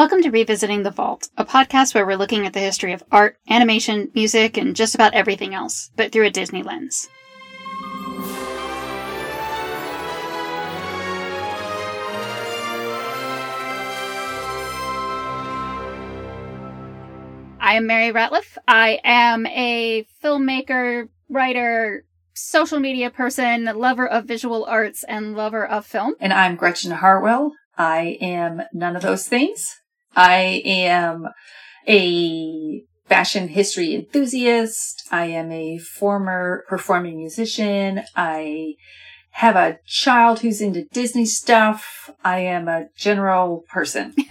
Welcome to Revisiting the Vault, a podcast where we're looking at the history of art, animation, music, and just about everything else, but through a Disney lens. I am Mary Ratliff. I am a filmmaker, writer, social media person, lover of visual arts, and lover of film. And I'm Gretchen Hartwell. I am none of those things. I am a fashion history enthusiast. I am a former performing musician. I have a child who's into Disney stuff. I am a general person.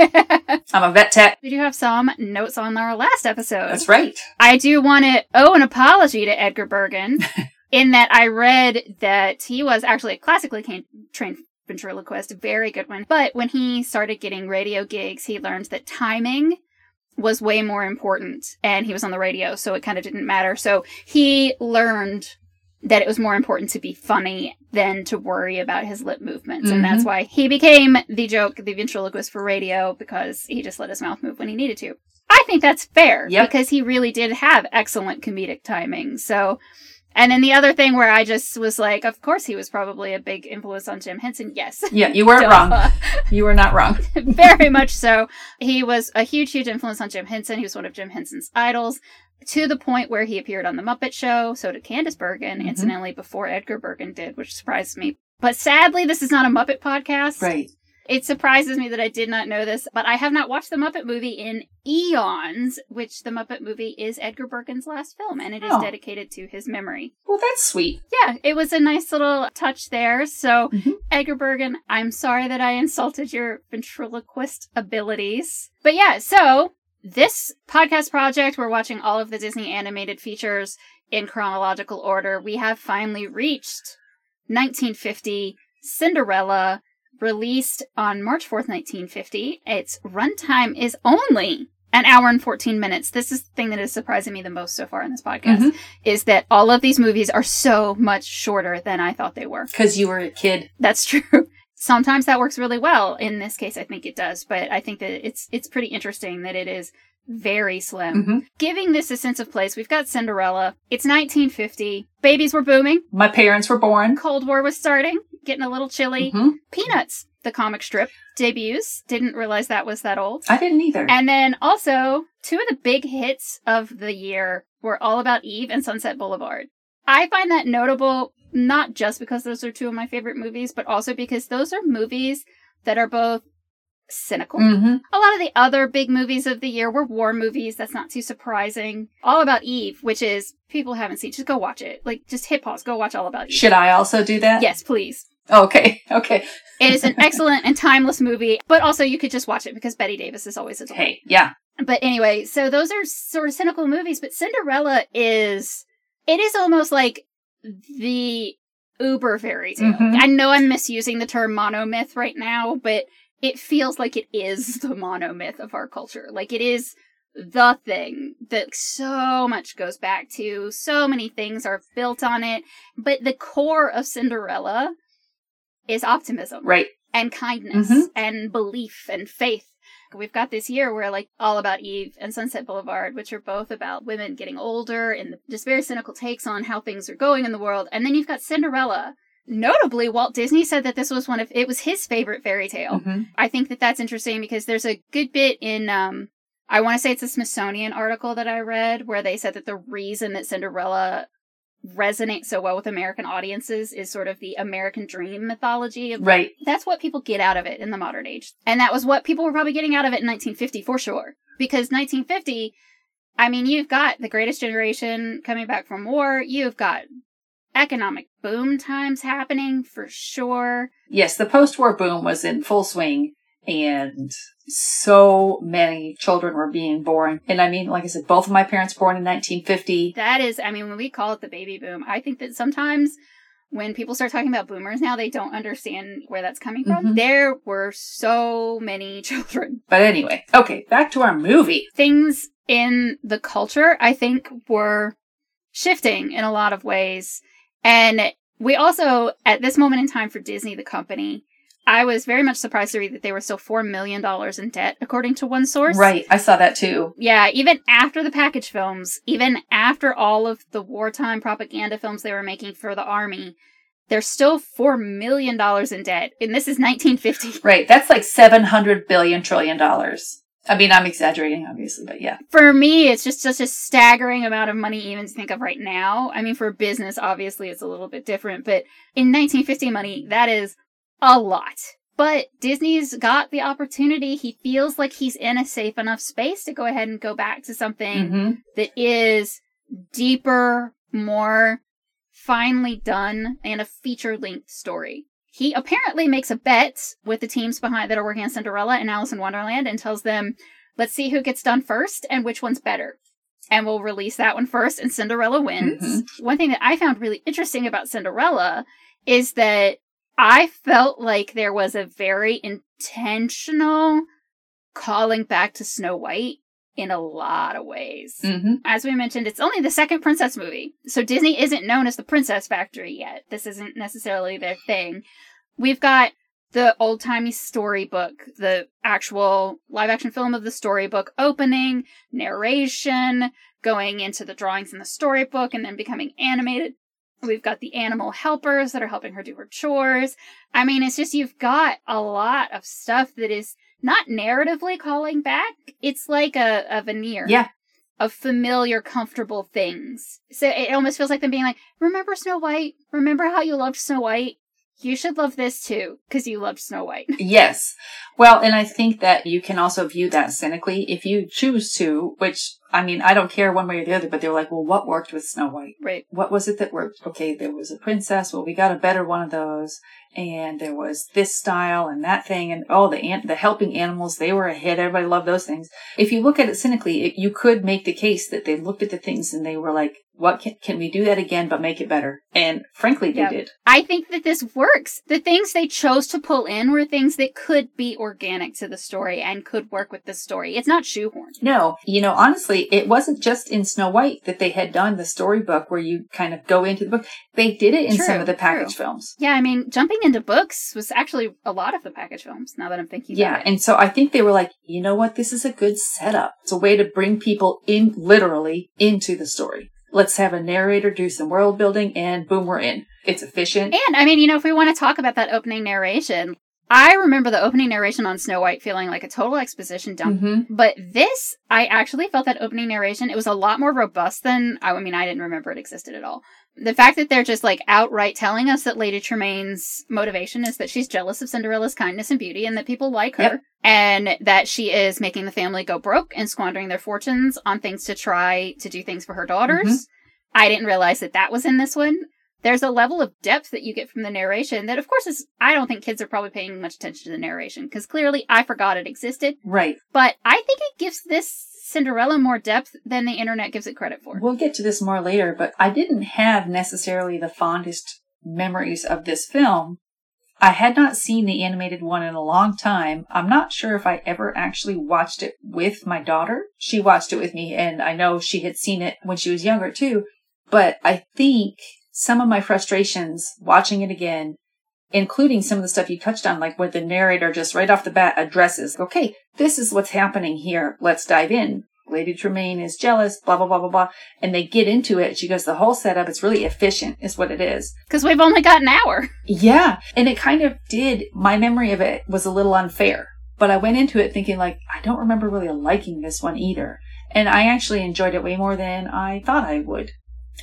I'm a vet tech. We do have some notes on our last episode. That's right. I do want to owe an apology to Edgar Bergen in that I read that he was actually a classically trained ventriloquist, very good one. But when he started getting radio gigs, he learned that timing was way more important and he was on the radio, so it kind of didn't matter. So he learned that it was more important to be funny than to worry about his lip movements. And that's Mhm. why he became the joke, the ventriloquist for radio, because he just let his mouth move when he needed to. I think that's fair Yep. because he really did have excellent comedic timing. So, and then the other thing where I just was like, of course he was probably a big influence on Jim Henson. Yes. Yeah, you weren't wrong. You were not wrong. Very much so. He was a huge, huge influence on Jim Henson. He was one of Jim Henson's idols to the point where he appeared on The Muppet Show. So did Candice Bergen, Mhm. incidentally, before Edgar Bergen did, which surprised me. But sadly, this is not a Muppet podcast. Right. It surprises me that I did not know this, but I have not watched the Muppet movie in eons, which the Muppet movie is Edgar Bergen's last film, and it is Oh. dedicated to his memory. Well, that's sweet. Yeah, it was a nice little touch there. So, Mhm. Edgar Bergen, I'm sorry that I insulted your ventriloquist abilities. But yeah, so this podcast project, we're watching all of the Disney animated features in chronological order. We have finally reached 1950 Cinderella, released on March 4th, 1950. Its runtime is only an hour and 14 minutes. This is the thing that is surprising me the most so far in this podcast Mhm. is that all of these movies are so much shorter than I thought they were. Because you were a kid. That's true. Sometimes that works really well. In this case, I think it does, but I think that it's it's pretty interesting that it is very slim. hmm Giving this a sense of place, we've got Cinderella. It's 1950. Babies were booming. My parents were born. Cold War was starting, getting a little chilly. Mhm. Peanuts, the comic strip, debuts. Didn't realize that was that old. I didn't either. And then also, two of the big hits of the year were All About Eve and Sunset Boulevard. I find that notable not just because those are two of my favorite movies, but also because those are movies that are both cynical. hmm A lot of the other big movies of the year were war movies. That's not too surprising. All About Eve, which is people haven't seen, just go watch it. Like, just hit pause, go watch All About Eve. Should I also do that? Yes, please. Okay. Okay. It is an excellent and timeless movie, but also you could just watch it because Bette Davis is always a delight. Hey. Yeah. But anyway, so those are sort of cynical movies, but Cinderella is it is almost like the uber fairy tale. Mhm. I know I'm misusing the term monomyth right now, but it feels like it is the monomyth of our culture. Like it is the thing that so much goes back to. So many things are built on it, but the core of Cinderella is optimism Right. and kindness Mhm. and belief and faith. We've got this year where like all about Eve and Sunset Boulevard, which are both about women getting older and just very cynical takes on how things are going in the world. And then you've got Cinderella. Notably, Walt Disney said that this was one of it was his favorite fairy tale. hmm I think that that's interesting because there's a good bit in um I want to say it's a Smithsonian article that I read where they said that the reason that Cinderella resonates so well with American audiences is sort of the American dream mythology Right. that's what people get out of it in the modern age. And that was what people were probably getting out of it in 1950 for sure. Because 1950, I mean, you've got the greatest generation coming back from war. You've got economic boom times happening for sure. Yes, the post-war boom was in full swing and so many children were being born. And I mean, like I said, both of my parents born in 1950. That is, I mean, when we call it the baby boom, I think that sometimes when people start talking about boomers now, they don't understand where that's coming from. Mhm. There were so many children. But anyway, okay, back to our movie. Things in the culture, I think, were shifting in a lot of ways. And we also, at this moment in time for Disney, the company, I was very much surprised to read that they were still $4 million in debt, according to one source. Right. I saw that too. Yeah, even after the package films, even after all of the wartime propaganda films they were making for the army, they're still $4 million in debt. And this is 1950. Right. That's like 700 billion trillion dollars. I mean, I'm exaggerating, obviously, but yeah. For me, it's just such a staggering amount of money even to think of right now. I mean, for business, obviously, it's a little bit different, but in 1950 money, that is a lot. But Disney's got the opportunity. He feels like he's in a safe enough space to go ahead and go back to something hmm that is deeper, more finely done, and a feature length story. He apparently makes a bet with the teams behind that are working on Cinderella and Alice in Wonderland and tells them, let's see who gets done first and which one's better. And we'll release that one first, and Cinderella wins. Mhm. One thing that I found really interesting about Cinderella is that I felt like there was a very intentional calling back to Snow White in a lot of ways. hmm As we mentioned, it's only the second princess movie, so Disney isn't known as the Princess Factory yet. This isn't necessarily their thing. We've got the old timey storybook, the actual live action film of the storybook opening, narration, going into the drawings in the storybook, and then becoming animated. We've got the animal helpers that are helping her do her chores. I mean, it's just you've got a lot of stuff that is not narratively calling back. It's like a, a veneer Yeah. of familiar, comfortable things. So it almost feels like them being like, remember Snow White? Remember how you loved Snow White? You should love this too, because you loved Snow White. Yes. Well, and I think that you can also view that cynically if you choose to, which, I mean, I don't care one way or the other, but they're like, well, what worked with Snow White? right. What was it that worked? Okay, there was a princess. Well, we got a better one of those. And there was this style and that thing. And oh, the ant, the helping animals, they were ahead. Everybody loved those things. If you look at it cynically, it, you could make the case that they looked at the things and they were like, what can, can we do that again, but make it better? And frankly, they Yeah. did. I think that this works. The things they chose to pull in were things that could be organic to the story and could work with the story. It's not shoehorned. No, you know, honestly, it wasn't just in Snow White that they had done the storybook where you kind of go into the book. They did it in True, some of the package true. films. Yeah, I mean, jumping into books was actually a lot of the package films, now that I'm thinking Yeah, about it. and so I think they were like, you know what? This is a good setup. It's a way to bring people in, literally, into the story. Let's have a narrator do some world building and boom, we're in. It's efficient. And I mean, you know, if we want to talk about that opening narration, I remember the opening narration on Snow White feeling like a total exposition dump. hmm But this, I actually felt that opening narration, it was a lot more robust than, I mean, I didn't remember it existed at all. The fact that they're just like outright telling us that Lady Tremaine's motivation is that she's jealous of Cinderella's kindness and beauty and that people like her. Yep. And that she is making the family go broke and squandering their fortunes on things to try to do things for her daughters. Mhm. I didn't realize that that was in this one. There's a level of depth that you get from the narration that, of course, is, I don't think kids are probably paying much attention to the narration because clearly I forgot it existed. Right. But I think it gives this Cinderella more depth than the internet gives it credit for. We'll get to this more later, but I didn't have necessarily the fondest memories of this film. I had not seen the animated one in a long time. I'm not sure if I ever actually watched it with my daughter. She watched it with me, and I know she had seen it when she was younger too. But I think some of my frustrations watching it again, including some of the stuff you touched on, like where the narrator just right off the bat addresses, okay, this is what's happening here. Let's dive in. Lady Tremaine is jealous, blah, blah, blah, blah, blah. And they get into it. She goes, the whole setup, it's really efficient, is what it is. Because we've only got an hour. Yeah. And it kind of did, my memory of it was a little unfair. But I went into it thinking, like, I don't remember really liking this one either. And I actually enjoyed it way more than I thought I would.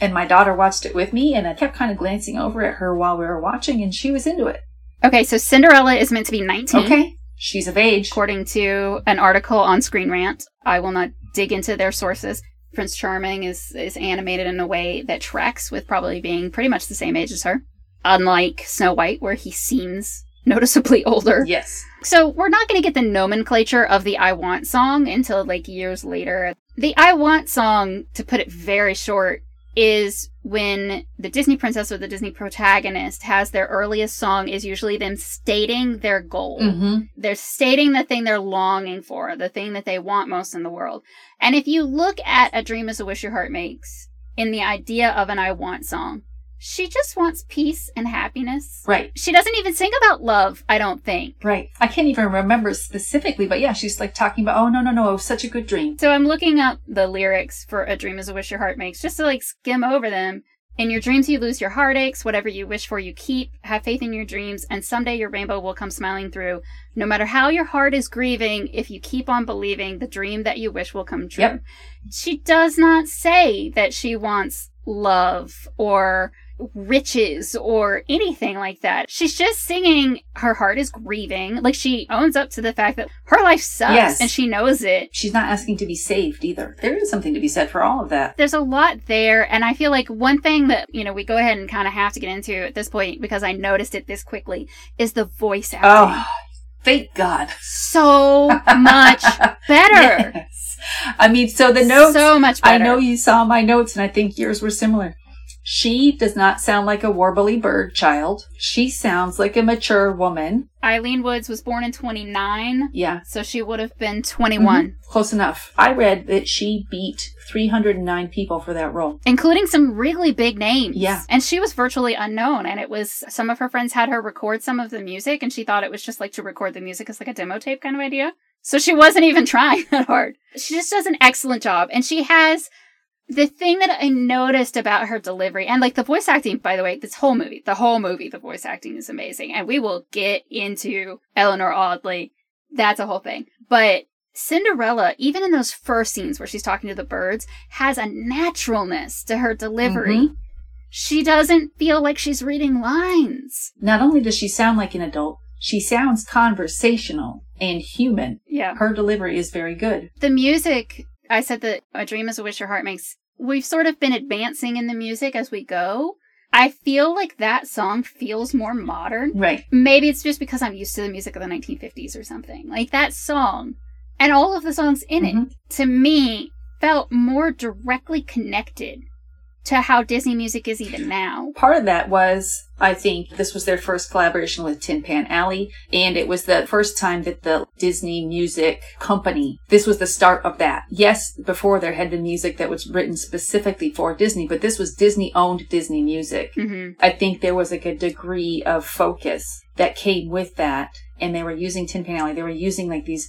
And my daughter watched it with me, and I kept kind of glancing over at her while we were watching, and she was into it. Okay, so Cinderella is meant to be 19. Okay. She's of age. According to an article on Screen Rant, I will not dig into their sources. Prince Charming is, is animated in a way that tracks with probably being pretty much the same age as her. Unlike Snow White, where he seems noticeably older. Yes. So we're not going to get the nomenclature of the I Want song until like years later. The I Want song, to put it very short, is when the Disney princess or the Disney protagonist has their earliest song is usually them stating their goal. Mm-hmm. They're stating the thing they're longing for, the thing that they want most in the world. And if you look at A Dream is a Wish Your Heart Makes in the idea of an I Want song, She just wants peace and happiness. Right. She doesn't even sing about love, I don't think. Right. I can't even remember specifically, but yeah, she's like talking about, oh, no, no, no, it was such a good dream. So I'm looking up the lyrics for A Dream is a Wish Your Heart Makes just to like skim over them. In your dreams, you lose your heartaches. Whatever you wish for, you keep. Have faith in your dreams, and someday your rainbow will come smiling through. No matter how your heart is grieving, if you keep on believing, the dream that you wish will come true. Yep. She does not say that she wants love or riches or anything like that. She's just singing her heart is grieving. Like she owns up to the fact that her life sucks Yes. and she knows it. She's not asking to be saved either. There is something to be said for all of that. There's a lot there, and I feel like one thing that, you know, we go ahead and kind of have to get into at this point because I noticed it this quickly is the voice acting. Oh, thank God. So much better. Yes. I mean, so the notes, So much better. I know you saw my notes and I think yours were similar. She does not sound like a warbly bird child. She sounds like a mature woman. Ilene Woods was born in 29, Yeah. so she would have been 21, Mhm. Close enough. I read that she beat 309 people for that role. including some really big names. Yeah. And she was virtually unknown, and it was some of her friends had her record some of the music, and she thought it was just like to record the music as like a demo tape kind of idea. So she wasn't even trying that hard. She just does an excellent job, and she has the thing that I noticed about her delivery, and like the voice acting, by the way, this whole movie, the whole movie, the voice acting is amazing. And we will get into Eleanor Audley. That's a whole thing. But Cinderella, even in those first scenes where she's talking to the birds, has a naturalness to her delivery. Mm-hmm. She doesn't feel like she's reading lines. Not only does she sound like an adult, she sounds conversational and human. Yeah. Her delivery is very good. The music, I said that A Dream is a Wish Your Heart Makes, we've sort of been advancing in the music as we go. I feel like that song feels more modern. Right. Maybe it's just because I'm used to the music of the 1950s or something. Like that song and all of the songs in Mhm. it, to me, felt more directly connected to how Disney music is even now. Part of that was, I think, this was their first collaboration with Tin Pan Alley, and it was the first time that the Disney Music Company, this was the start of that. Yes, before there had been music that was written specifically for Disney, but this was Disney owned Disney music. hmm I think there was like a degree of focus that came with that, and they were using Tin Pan Alley. They were using like these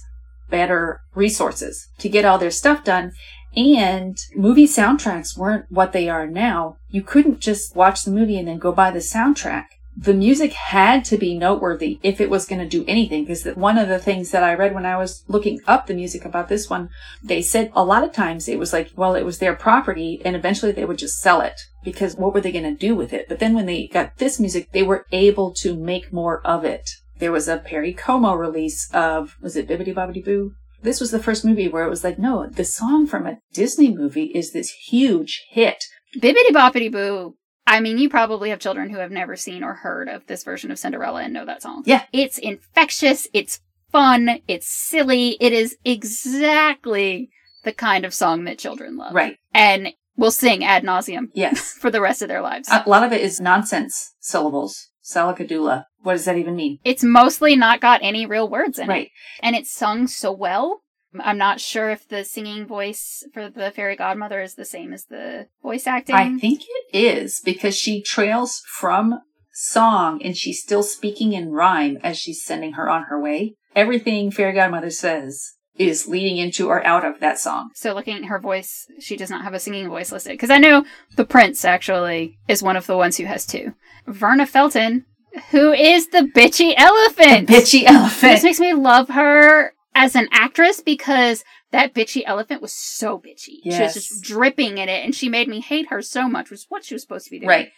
better resources to get all their stuff done. And movie soundtracks weren't what they are now. You couldn't just watch the movie and then go buy the soundtrack. The music had to be noteworthy if it was going to do anything. Because one of the things that I read when I was looking up the music about this one, they said a lot of times it was like, well, it was their property and eventually they would just sell it because what were they going to do with it? But then when they got this music, they were able to make more of it. There was a Perry Como release of, was it Bibbidi Bobbidi Boo? This was the first movie where it was like, no, the song from a Disney movie is this huge hit. Bibbidi Boppity Boo. I mean, you probably have children who have never seen or heard of this version of Cinderella and know that song. Yeah. It's infectious, it's fun, it's silly, it is exactly the kind of song that children love. Right. And will sing ad nauseum Yes. for the rest of their lives. a lot of it is nonsense syllables. Salagadoola. What does that even mean? it's mostly not got any real words in it. Right. And it's sung so well. I'm not sure if the singing voice for the fairy godmother is the same as the voice acting. I think it is because she trails from song and she's still speaking in rhyme as she's sending her on her way. Everything Fairy Godmother says is leading into or out of that song. So looking at her voice, she does not have a singing voice listed. Because I know the prince actually is one of the ones who has two. Verna Felton, who is the bitchy elephant. Bitchy elephant. This makes me love her as an actress because that bitchy elephant was so bitchy. She was just dripping in it, and she made me hate her so much, was what she was supposed to be doing. Right.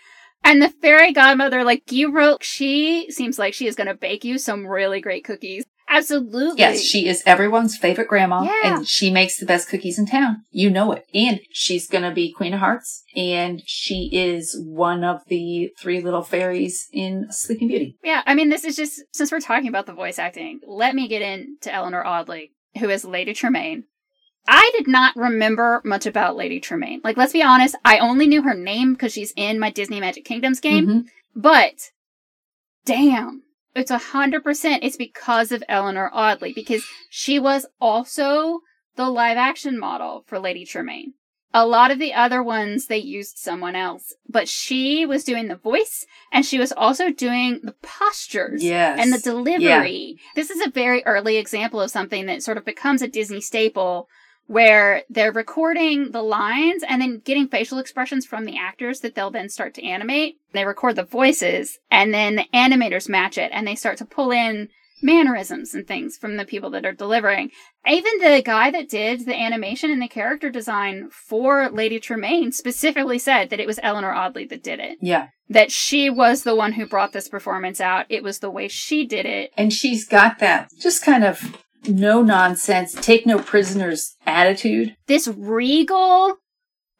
And the fairy godmother, like you wrote, she seems like she is going to bake you some really great cookies. Absolutely. Yes, she is everyone's favorite grandma Yeah. and she makes the best cookies in town. You know it. And she's going to be Queen of Hearts and she is one of the three little fairies in Sleeping Beauty. Yeah, I mean, this is just since we're talking about the voice acting, let me get into Eleanor Audley, who is Lady Tremaine. I did not remember much about Lady Tremaine. Like, let's be honest, I only knew her name because she's in my Disney Magic Kingdoms game. Mhm. But, damn, it's a hundred percent. It's because of Eleanor Audley because she was also the live action model for Lady Tremaine. A lot of the other ones, they used someone else, but she was doing the voice and she was also doing the postures Yes. and the delivery. This is a very early example of something that sort of becomes a Disney staple where they're recording the lines and then getting facial expressions from the actors that they'll then start to animate. They record the voices and then the animators match it and they start to pull in mannerisms and things from the people that are delivering. Even the guy that did the animation and the character design for Lady Tremaine specifically said that it was Eleanor Audley that did it. Yeah. That she was the one who brought this performance out. It was the way she did it. And she's got that just kind of no nonsense, take no prisoners attitude. This regal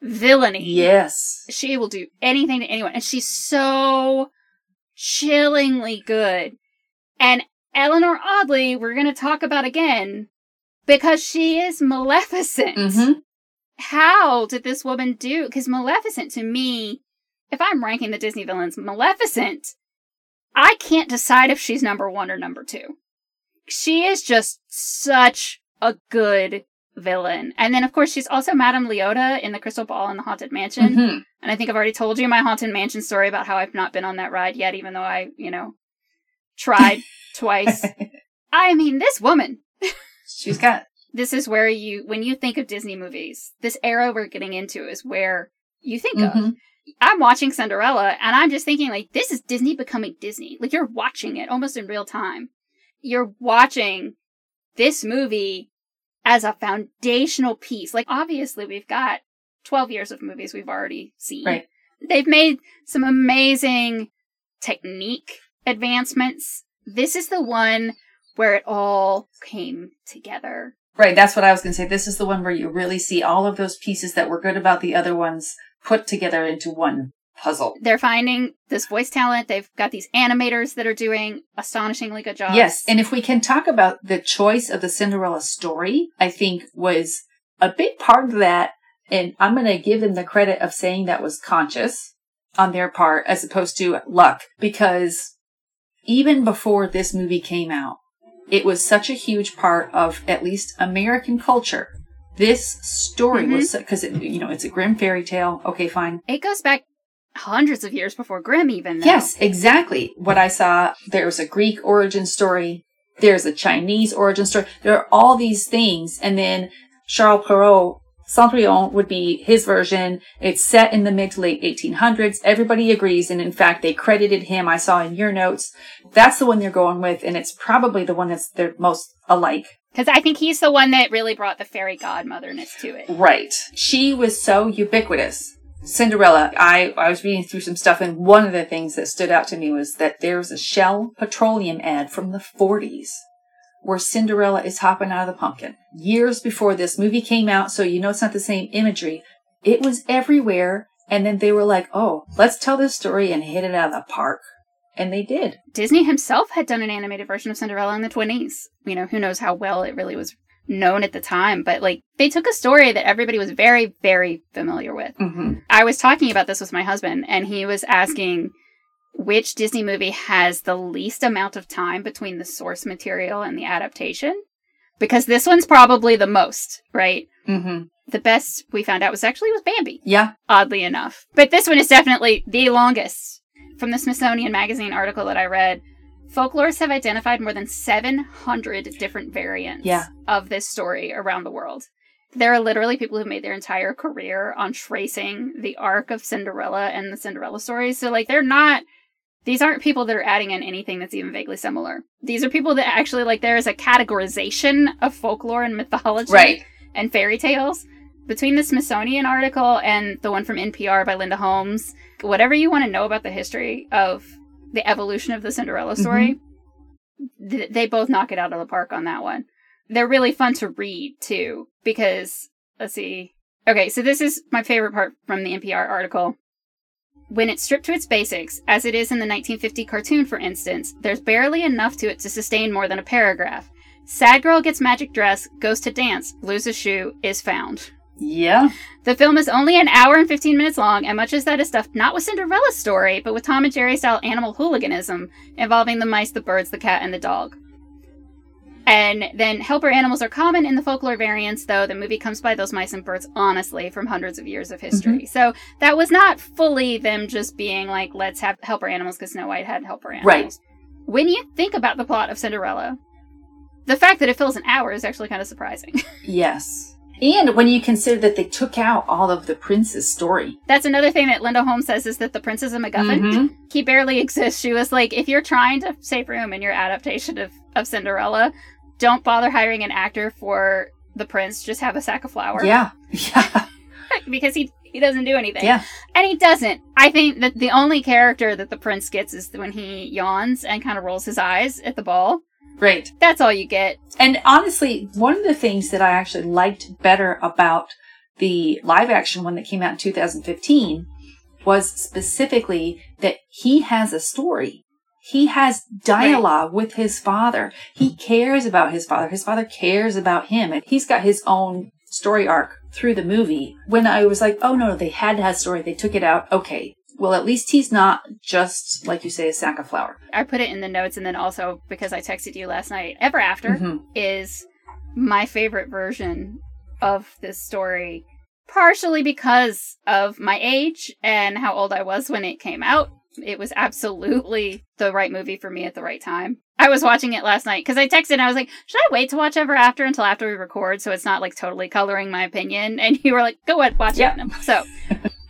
villainy. Yes. She will do anything to anyone. And she's so chillingly good. And Eleanor Audley, we're going to talk about again because she is Maleficent. Mm-hmm. How did this woman do? Because Maleficent to me, if I'm ranking the Disney villains, Maleficent, I can't decide if she's number one or number two. She is just such a good villain. And then, of course, she's also Madame Leota in The Crystal Ball and the Haunted Mansion. Mm-hmm. And I think I've already told you my Haunted Mansion story about how I've not been on that ride yet, even though I, you know, tried twice. I mean, this woman. she's got This is where you, when you think of Disney movies, this era we're getting into is where you think of. Mhm. I'm watching Cinderella and I'm just thinking, like, this is Disney becoming Disney. Like, you're watching it almost in real time. You're watching this movie as a foundational piece. Like, obviously, we've got 12 years of movies we've already seen. Right. They've made some amazing technique advancements. This is the one where it all came together. Right, that's what I was going to say. This is the one where you really see all of those pieces that were good about the other ones put together into one puzzle. They're finding this voice talent. They've got these animators that are doing astonishingly good jobs. Yes, and if we can talk about the choice of the Cinderella story, I think was a big part of that. And I'm going to give them the credit of saying that was conscious on their part as opposed to luck because even before this movie came out, it was such a huge part of at least American culture. This story was mm-hmm. because it, you know it's a grim fairy tale. Okay, fine. It goes back hundreds of years before Grimm, even. Though. Yes, exactly. What I saw, there's a Greek origin story. There's a Chinese origin story. There are all these things. And then Charles Perrault, Cendrillon would be his version. It's set in the mid to late 1800s. Everybody agrees. And in fact, they credited him. I saw in your notes. That's the one they're going with. And it's probably the one that's they're most alike. Because I think he's the one that really brought the fairy godmotherness to it. Right. She was so ubiquitous. Cinderella, I, I was reading through some stuff and one of the things that stood out to me was that there's a Shell petroleum ad from the 40s where Cinderella is hopping out of the pumpkin. Years before this movie came out, so you know it's not the same imagery. It was everywhere. And then they were like, oh, let's tell this story and hit it out of the park. And they did. Disney himself had done an animated version of Cinderella in the 20s. You know, who knows how well it really was known at the time, but like they took a story that everybody was very, very familiar with. Mm-hmm. I was talking about this with my husband, and he was asking which Disney movie has the least amount of time between the source material and the adaptation. Because this one's probably the most, right? Mm-hmm. The best we found out was actually was Bambi, Yeah. oddly enough. But this one is definitely the longest. From the Smithsonian Magazine article that I read, folklorists have identified more than 700 different variants Yeah. of this story around the world. There are literally people who made their entire career on tracing the arc of Cinderella and the Cinderella stories. So, like, they're not, these aren't people that are adding in anything that's even vaguely similar. These are people that actually, like, there is a categorization of folklore and mythology Right. and fairy tales. Between the Smithsonian article and the one from NPR by Linda Holmes, whatever you want to know about the history of the evolution of the Cinderella mm-hmm. story, th- they both knock it out of the park on that one. They're really fun to read too, because let's see. Okay, so this is my favorite part from the NPR article. When it's stripped to its basics, as it is in the 1950 cartoon, for instance, there's barely enough to it to sustain more than a paragraph. Sad girl gets magic dress, goes to dance, loses shoe, is found. Yeah. The film is only an hour and 15 minutes long, and much of that is stuffed not with Cinderella's story, but with Tom and Jerry style animal hooliganism involving the mice, the birds, the cat, and the dog. And then helper animals are common in the folklore variants, though the movie comes by those mice and birds honestly from hundreds of years of mm-hmm. history. So that was not fully them just being like, let's have helper animals because Snow White had helper animals. Right. When you think about the plot of Cinderella, the fact that it fills an hour is actually kind of surprising. Yes. And when you consider that they took out all of the prince's story. That's another thing that Linda Holmes says is that the prince is a MacGuffin. Mhm. He barely exists. She was like, if you're trying to save room in your adaptation of, of Cinderella, don't bother hiring an actor for the prince. Just have a sack of flour. Yeah. Yeah. because he he doesn't do anything. Yeah. And he doesn't. I think that the only character that the prince gets is when he yawns and kind of rolls his eyes at the ball. Right. That's all you get. And honestly, one of the things that I actually liked better about the live action one that came out in 2015 was specifically that he has a story. He has dialogue with his father. He cares about his father. His father cares about him. And he's got his own story arc through the movie. When I was like, oh no, they had to have story. They took it out. Okay. Well, at least he's not just, like you say, a sack of flour. I put it in the notes, and then also because I texted you last night, Ever After Mhm. is my favorite version of this story, partially because of my age and how old I was when it came out. It was absolutely the right movie for me at the right time. I was watching it last night because I texted and I was like, should I wait to watch Ever After until after we record so it's not like totally coloring my opinion? And you were like, go ahead, watch Yep. it. So,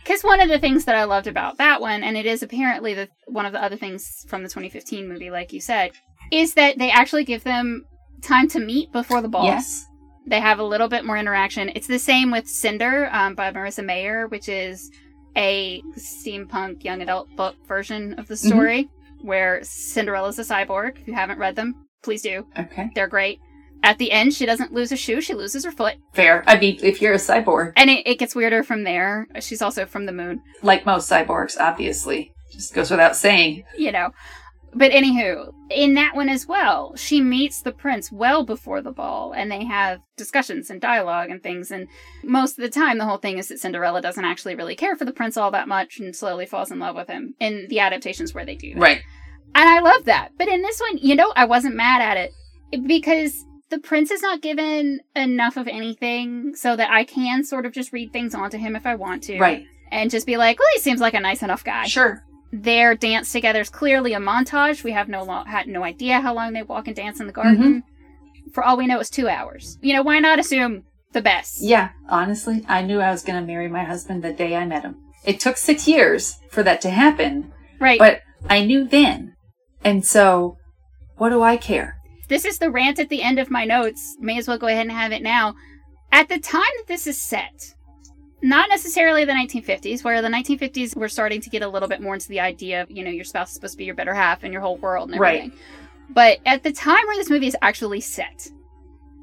because one of the things that I loved about that one, and it is apparently the one of the other things from the 2015 movie, like you said, is that they actually give them time to meet before the ball. Yes. They have a little bit more interaction. It's the same with Cinder um, by Marissa Meyer, which is a steampunk young adult book version of the story where Cinderella's a cyborg. If you haven't read them, please do. Okay. They're great. At the end, she doesn't lose a shoe, she loses her foot. Fair. I mean, if you're a cyborg, And it, it gets weirder from there. She's also from the moon. like most cyborgs, obviously, just goes without saying. you know. But anywho, in that one as well, she meets the prince well before the ball, and they have discussions and dialogue and things. And most of the time, the whole thing is that Cinderella doesn't actually really care for the prince all that much and slowly falls in love with him in the adaptations where they do that. Right. And I love that. But in this one, you know, I wasn't mad at it because the prince is not given enough of anything so that I can sort of just read things onto him if I want to. Right. And just be like, well, he seems like a nice enough guy Sure. their dance together is clearly a montage. We have no lo- had no idea how long they walk and dance in the garden. Mm-hmm. For all we know, it's two hours. You know, why not assume the best? Yeah. Honestly, I knew I was going to marry my husband the day I met him. It took six years for that to happen, Right. but I knew then. And so, what do I care? This is the rant at the end of my notes. May as well go ahead and have it now. At the time that this is set, not necessarily the 1950s, where the 1950s we're starting to get a little bit more into the idea of, you know, your spouse is supposed to be your better half and your whole world and everything. Right. But at the time where this movie is actually set,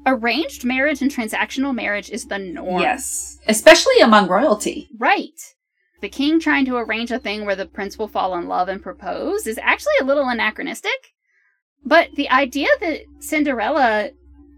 arranged marriage and transactional marriage is the norm. Yes. Especially among royalty. Right. The king trying to arrange a thing where the prince will fall in love and propose is actually a little anachronistic. But the idea that Cinderella,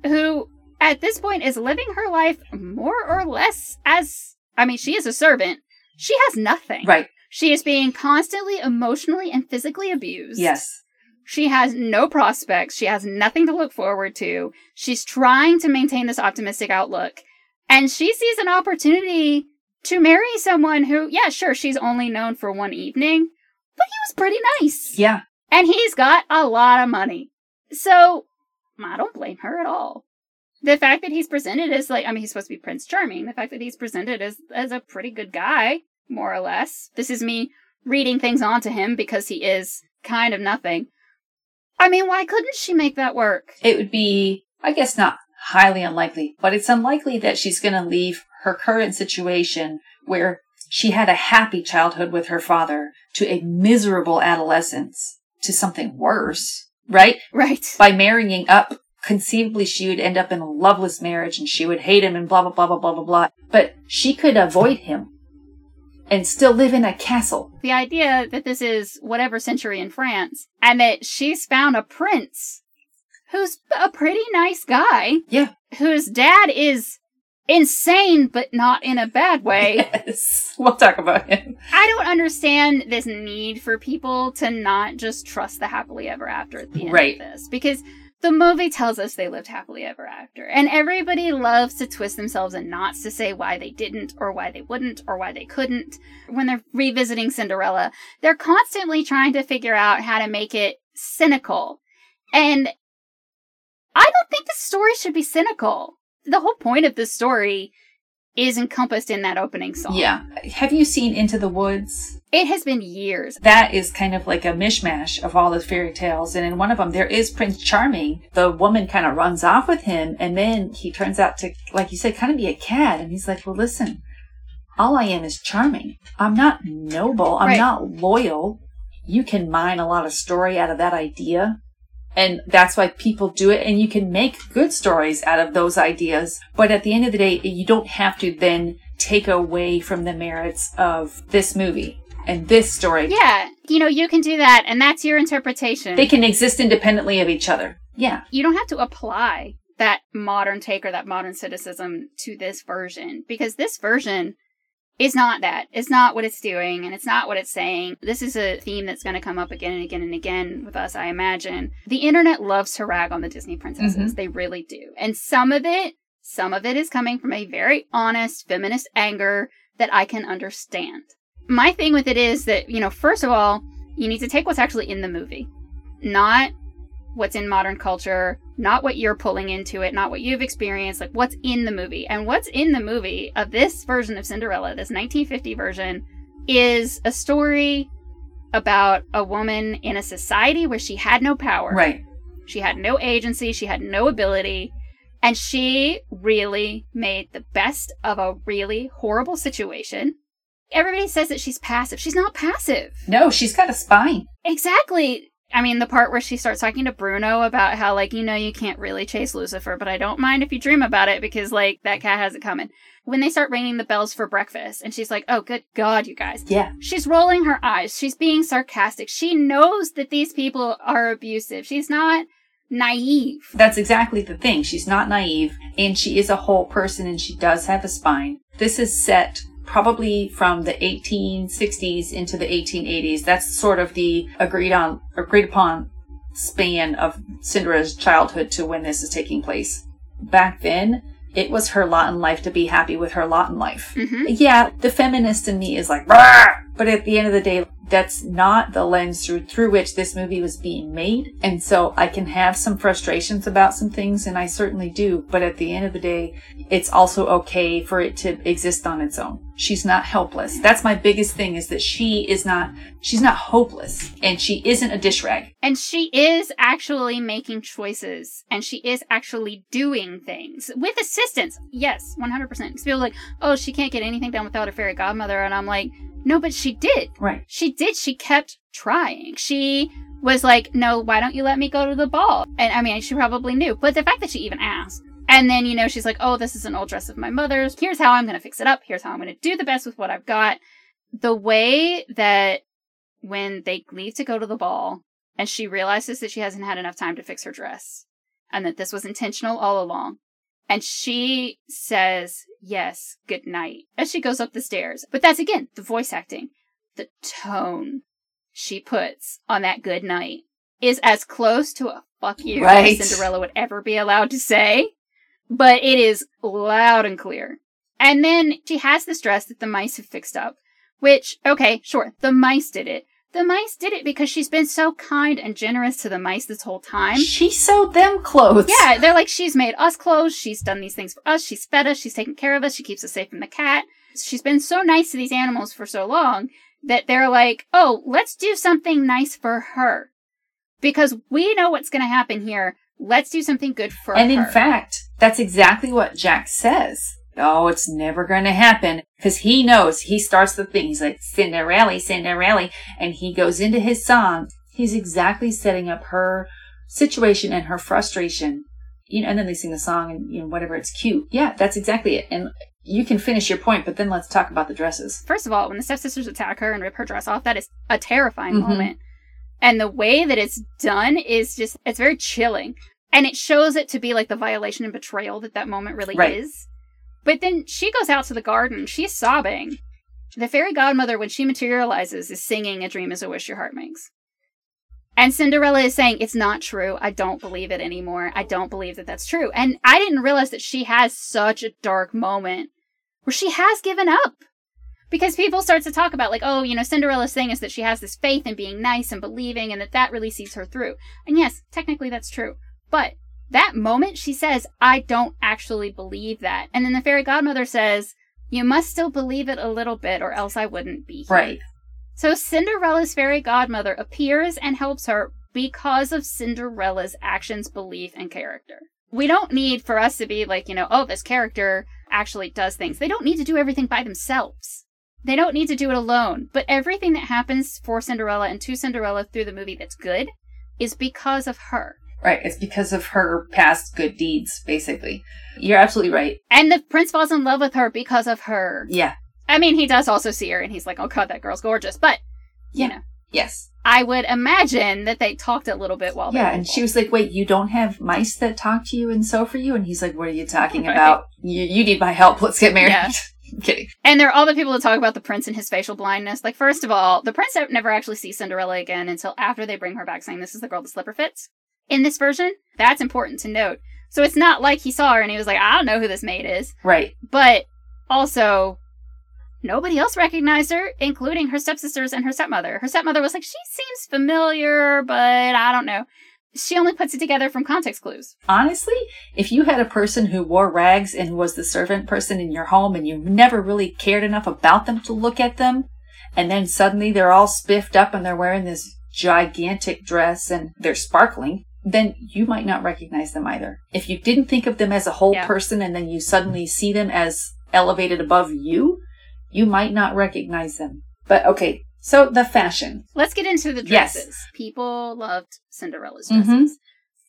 who at this point is living her life more or less as I mean, she is a servant, she has nothing. Right. She is being constantly emotionally and physically abused. Yes. She has no prospects. She has nothing to look forward to. She's trying to maintain this optimistic outlook. And she sees an opportunity to marry someone who, yeah, sure, she's only known for one evening, but he was pretty nice. Yeah. And he's got a lot of money. So, I don't blame her at all. The fact that he's presented as like, I mean, he's supposed to be Prince Charming. The fact that he's presented as, as a pretty good guy, more or less. This is me reading things onto him because he is kind of nothing. I mean, why couldn't she make that work? It would be, I guess, not highly unlikely, but it's unlikely that she's going to leave her current situation where she had a happy childhood with her father to a miserable adolescence to something worse, right? Right. By marrying up, conceivably she would end up in a loveless marriage and she would hate him and blah, blah, blah, blah, blah, blah, blah. But she could avoid him and still live in a castle. The idea that this is whatever century in France and that she's found a prince who's a pretty nice guy. Yeah. Whose dad is insane, but not in a bad way. Yes. We'll talk about him. I don't understand this need for people to not just trust the happily ever after at the end Right. of this because The movie tells us they lived happily ever after. And everybody loves to twist themselves in knots to say why they didn't or why they wouldn't or why they couldn't. When they're revisiting Cinderella, they're constantly trying to figure out how to make it cynical. And I don't think the story should be cynical. The whole point of the story is encompassed in that opening song. Yeah. Have you seen Into the Woods? It has been years. That is kind of like a mishmash of all the fairy tales. And in one of them, there is Prince Charming. The woman kind of runs off with him. And then he turns out to, like you said, kind of be a cad. And he's like, well, listen, all I am is charming. I'm not noble. I'm Right. not loyal. You can mine a lot of story out of that idea. And that's why people do it. And you can make good stories out of those ideas. But at the end of the day, you don't have to then take away from the merits of this movie and this story. Yeah, you know, you can do that, and that's your interpretation. They can exist independently of each other. Yeah. you don't have to apply that modern take or that modern cynicism to this version because this version is not that. It's not what it's doing and it's not what it's saying. This is a theme that's going to come up again and again and again with us, I imagine. The internet loves to rag on the Disney princesses. Mm-hmm. They really do. And some of it, some of it is coming from a very honest feminist anger that I can understand. My thing with it is that, you know, first of all, you need to take what's actually in the movie, not what's in modern culture, not what you're pulling into it, not what you've experienced, like what's in the movie. And what's in the movie of this version of Cinderella, this 1950 version, is a story about a woman in a society where she had no power. Right. She had no agency, she had no ability, and she really made the best of a really horrible situation. Everybody says that she's passive. She's not passive. No, she's got a spine. Exactly. I mean, the part where she starts talking to Bruno about how, like, you know, you can't really chase Lucifer, but I don't mind if you dream about it because, like, that cat has it coming. When they start ringing the bells for breakfast, and she's like, oh, good God, you guys. Yeah. She's rolling her eyes. She's being sarcastic. She knows that these people are abusive. She's not naive. That's exactly the thing. She's not naive and she is a whole person and she does have a spine. This is set probably from the 1860s into the 1880s. That's sort of the agreed on, agreed upon span of Cinderella's childhood to when this is taking place. Back then, it was her lot in life to be happy with her lot in life. hmm Yeah, the feminist in me is like, "Rah!" but at the end of the day, that's not the lens through through which this movie was being made. And so I can have some frustrations about some things, and I certainly do. But at the end of the day, it's also okay for it to exist on its own. She's not helpless. That's my biggest thing is that she is not she's not hopeless, and she isn't a dish rag. And she is actually making choices and she is actually doing things with assistance. Yes, 100%. Because people are like, oh, she can't get anything done without her fairy godmother. And I'm like, no, but she did. Right. She did. She kept trying. She was like, no, why don't you let me go to the ball? And I mean, she probably knew. But the fact that she even asked. And then, you know, she's like, oh, this is an old dress of my mother's. Here's how I'm going to fix it up. Here's how I'm going to do the best with what I've got. The way that when they leave to go to the ball and she realizes that she hasn't had enough time to fix her dress and that this was intentional all along. And she says, yes, good night, as she goes up the stairs. But that's again, the voice acting. The tone she puts on that good night is as close to a fuck you Right. as Cinderella would ever be allowed to say. But it is loud and clear. And then she has this dress that the mice have fixed up, which, okay, sure, the mice did it. The mice did it because she's been so kind and generous to the mice this whole time. She sewed them clothes. Yeah, they're like, she's made us clothes, she's done these things for us, she's fed us, she's taken care of us, she keeps us safe from the cat. She's been so nice to these animals for so long that they're like, oh, let's do something nice for her. Because we know what's going to happen here. Let's do something good for And her. And in fact, that's exactly what Jaq says. Oh, it's never going to happen because he knows he starts the thing. He's like Cinderella, Cinderella, and he goes into his song. He's exactly setting up her situation and her frustration. You know, and then they sing the song and you know whatever. It's cute. Yeah, that's exactly it. And you can finish your point, but then let's talk about the dresses. First of all, when the stepsisters attack her and rip her dress off, that is a terrifying Mhm. moment. And the way that it's done is just, it's very chilling. And it shows it to be like the violation and betrayal that that moment really Right. is. But then she goes out to the garden. She's sobbing. The fairy godmother, when she materializes, is singing A Dream is a Wish Your Heart Makes. And Cinderella is saying, it's not true. I don't believe it anymore. I don't believe that that's true. And I didn't realize that she has such a dark moment where she has given up. Because people start to talk about, like, oh, you know, Cinderella's thing is that she has this faith in being nice and believing and that that really sees her through. And yes, technically that's true. But that moment, she says, I don't actually believe that. And then the fairy godmother says, you must still believe it a little bit or else I wouldn't be here. Right. So Cinderella's fairy godmother appears and helps her because of Cinderella's actions, belief, and character. We don't need for us to be like, you know, oh, this character actually does things. They don't need to do everything by themselves. They don't need to do it alone. But everything that happens for Cinderella and to Cinderella through the movie that's good is because of her. Right. It's because of her past good deeds, basically. You're absolutely right. And the prince falls in love with her because of her. Yeah. I mean, he does also see her and he's like, oh god, that girl's gorgeous. But, you know, Yes. I would imagine that they talked a little bit while they Yeah. And she was like, wait, you don't have mice that talk to you and sew for you? And he's like, what are you talking Right. about? You, you need my help. Let's get married. Yeah. I'm kidding. And there are all the people that talk about the prince and his facial blindness. Like, first of all, the prince never actually sees Cinderella again until after they bring her back saying, This is the girl the slipper fits. In this version, that's important to note. So it's not like he saw her and he was like, I don't know who this maid is. Right. But also, nobody else recognized her, including her stepsisters and her stepmother. Her stepmother was like, She seems familiar, but I don't know. She only puts it together from context clues. Honestly, if you had a person who wore rags and was the servant person in your home and you never really cared enough about them to look at them, and then suddenly they're all spiffed up and they're wearing this gigantic dress and they're sparkling, then you might not recognize them either. If you didn't think of them as a whole Yeah. person and then you suddenly see them as elevated above you, you might not recognize them. But okay, so the fashion. Let's get into the Yes. dresses. People loved Cinderella's dresses. Mm-hmm.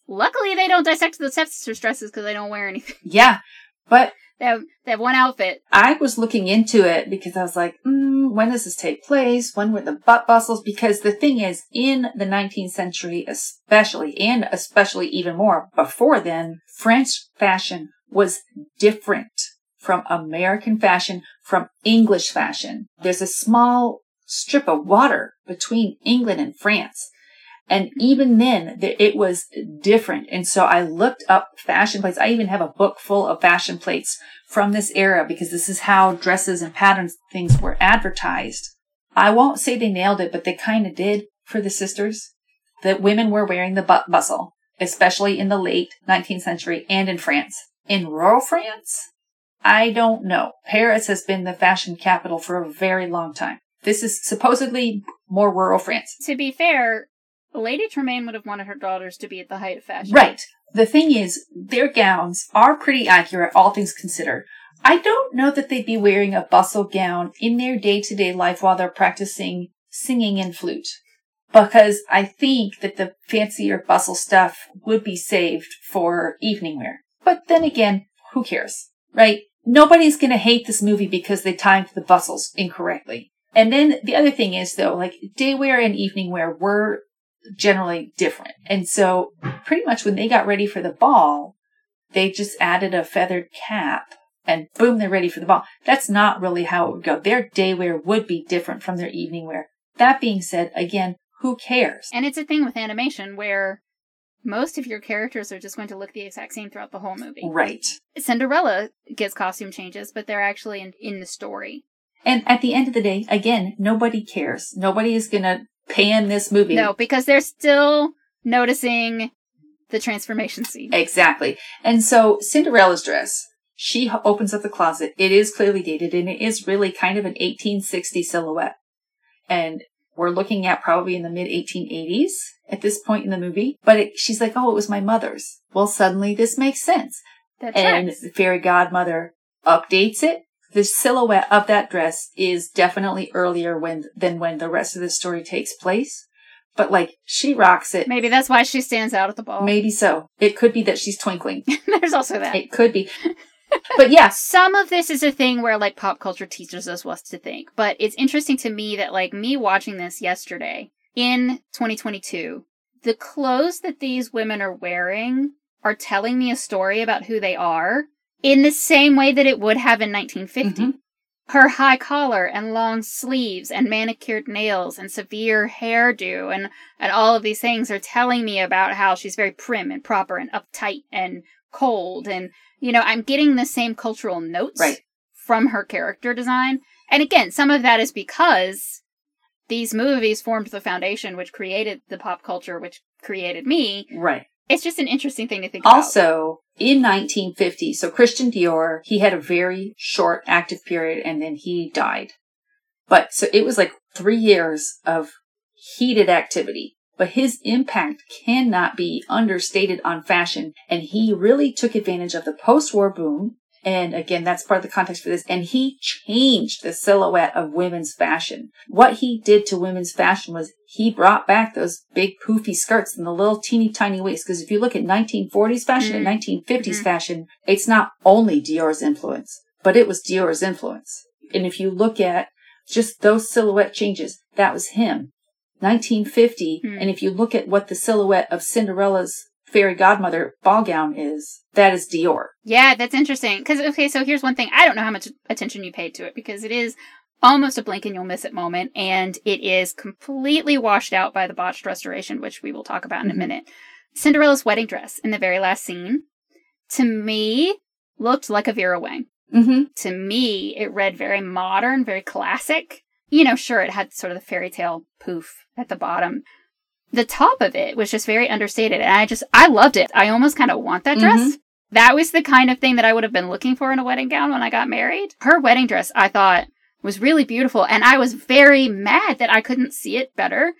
Luckily, they don't dissect the stepsisters' dresses because they don't wear anything. Yeah, but They have, one outfit. I was looking into it because I was like, mm, when does this take place? When were the butt bustles? Because the thing is, in the 19th century, especially, and especially even more before then, French fashion was different from American fashion, from English fashion. There's a small strip of water between England and France. And even then, it was different. And so I looked up fashion plates. I even have a book full of fashion plates from this era because this is how dresses and patterns things were advertised. I won't say they nailed it, but they kind of did for the sisters. That women were wearing the bustle, especially in the late 19th century and in France. In rural France, I don't know. Paris has been the fashion capital for a very long time. This is supposedly more rural France. To be fair, Lady Tremaine would have wanted her daughters to be at the height of fashion. Right. The thing is, their gowns are pretty accurate, all things considered. I don't know that they'd be wearing a bustle gown in their day to day life while they're practicing singing and flute. Because I think that the fancier bustle stuff would be saved for evening wear. But then again, who cares? Right? Nobody's gonna hate this movie because they timed the bustles incorrectly. And then the other thing is though, like day wear and evening wear were generally different. And so pretty much when they got ready for the ball, they just added a feathered cap and boom, they're ready for the ball. That's not really how it would go. Their day wear would be different from their evening wear. That being said, again, who cares? And it's a thing with animation where most of your characters are just going to look the exact same throughout the whole movie. Right. Cinderella gets costume changes, but they're actually in, in the story. And at the end of the day, again, nobody cares. Nobody is going to pan this movie. No, because they're still noticing the transformation scene. Exactly. And so Cinderella's dress, she opens up the closet. It is clearly dated and it is really kind of an 1860 silhouette. And we're looking at probably in the mid 1880s at this point in the movie. But it, she's like, oh, it was my mother's. Well, suddenly this makes sense. That and tracks. the fairy godmother updates it. The silhouette of that dress is definitely earlier when than when the rest of the story takes place. But like she rocks it. Maybe that's why she stands out at the ball. Maybe so. It could be that she's twinkling. There's also that. It could be. But yeah. Some of this is a thing where like pop culture teaches us what to think, but it's interesting to me that like me watching this yesterday in 2022, the clothes that these women are wearing are telling me a story about who they are in the same way that it would have in 1950. Mhm. her high collar and long sleeves and manicured nails and severe hairdo and, and all of these things are telling me about how she's very prim and proper and uptight and cold. And, you know, I'm getting the same cultural notes Right. from her character design. And again, some of that is because these movies formed the foundation which created the pop culture which created me. Right. It's just an interesting thing to think about. Also, in 1950, so Christian Dior, he had a very short active period and then he died. But so it was like three years of heated activity. But his impact cannot be understated on fashion. And he really took advantage of the post-war boom. And again, that's part of the context for this. And he changed the silhouette of women's fashion. What he did to women's fashion was he brought back those big poofy skirts and the little teeny tiny waist. Because if you look at 1940s fashion and 1950s Mhm. fashion, it's not only Dior's influence, but it was Dior's influence. And if you look at just those silhouette changes, that was him. 1950. Hmm. And if you look at what the silhouette of Cinderella's fairy godmother ball gown is, that is Dior. Yeah, that's interesting. Because, okay, so here's one thing. I don't know how much attention you paid to it because it is almost a blink and you'll miss it moment. And it is completely washed out by the botched restoration, which we will talk about in a Mhm. minute. Cinderella's wedding dress in the very last scene, to me, looked like a Vera Wang. Mm-hmm. To me, it read very modern, very classic. You know, sure, it had sort of the fairy tale poof at the bottom. The top of it was just very understated. And I just, I loved it. I almost kind of want that dress. Mm-hmm. That was the kind of thing that I would have been looking for in a wedding gown when I got married. Her wedding dress, I thought, was really beautiful. And I was very mad that I couldn't see it better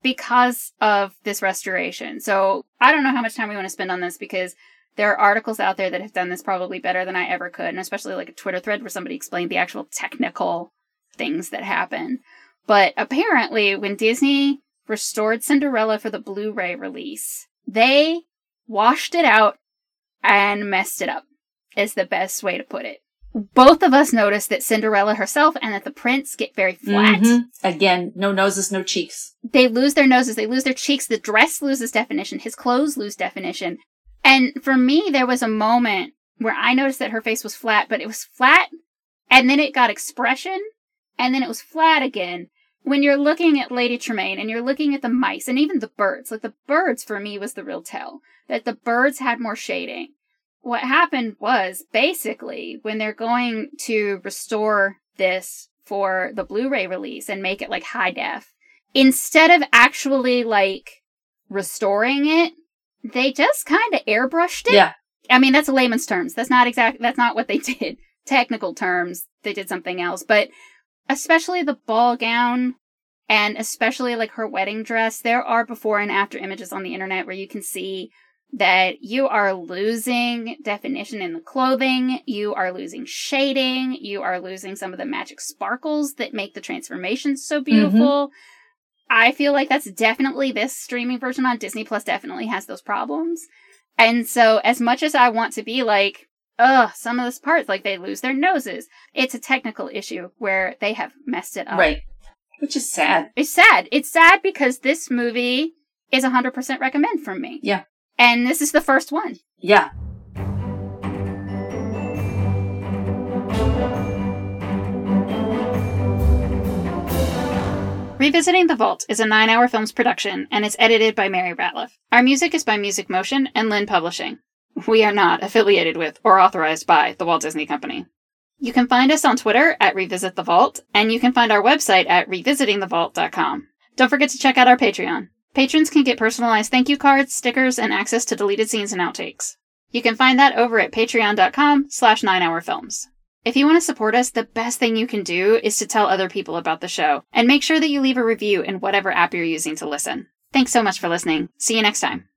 because of this restoration. So I don't know how much time we want to spend on this because there are articles out there that have done this probably better than I ever could. And especially like a Twitter thread where somebody explained the actual technical things that happen. But apparently, when Disney restored Cinderella for the Blu ray release, they washed it out and messed it up, is the best way to put it. Both of us noticed that Cinderella herself and that the prince get very flat. Mhm. Again, no noses, no cheeks. They lose their noses, they lose their cheeks, the dress loses definition, his clothes lose definition. And for me, there was a moment where I noticed that her face was flat, but it was flat, and then it got expression, and then it was flat again. When you're looking at Lady Tremaine and you're looking at the mice and even the birds, like the birds for me was the real tell, that the birds had more shading. What happened was basically when they're going to restore this for the Blu-ray release and make it like high def, instead of actually like restoring it, they just kind of airbrushed it. Yeah. I mean, that's layman's terms. That's not exact. That's not what they did. Technical terms, they did something else. But especially the ball gown and especially like her wedding dress, there are before and after images on the internet where you can see that you are losing definition in the clothing, you are losing shading, you are losing some of the magic sparkles that make the transformations so mm-hmm. beautiful. I feel like that's definitely this streaming version on Disney Plus definitely has those problems. And so as much as I want to be like, ugh, some of those parts, like they lose their noses, it's a technical issue where they have messed it up. Right. Which is sad. It's sad. It's sad because this movie is 100% recommend from me. Yeah. And this is the first one. Yeah. Revisiting the Vault is a nine hour films production and it's edited by Mary Ratliff. Our music is by Music Motion and Lynn Publishing. We are not affiliated with or authorized by the Walt Disney Company. You can find us on Twitter at Revisit the Vault, and you can find our website at revisitingthevault.com. Don't forget to check out our Patreon. Patrons can get personalized thank you cards, stickers, and access to deleted scenes and outtakes. You can find that over at patreon.com slash 9hourfilms. If you want to support us, the best thing you can do is to tell other people about the show, and make sure that you leave a review in whatever app you're using to listen. Thanks so much for listening. See you next time.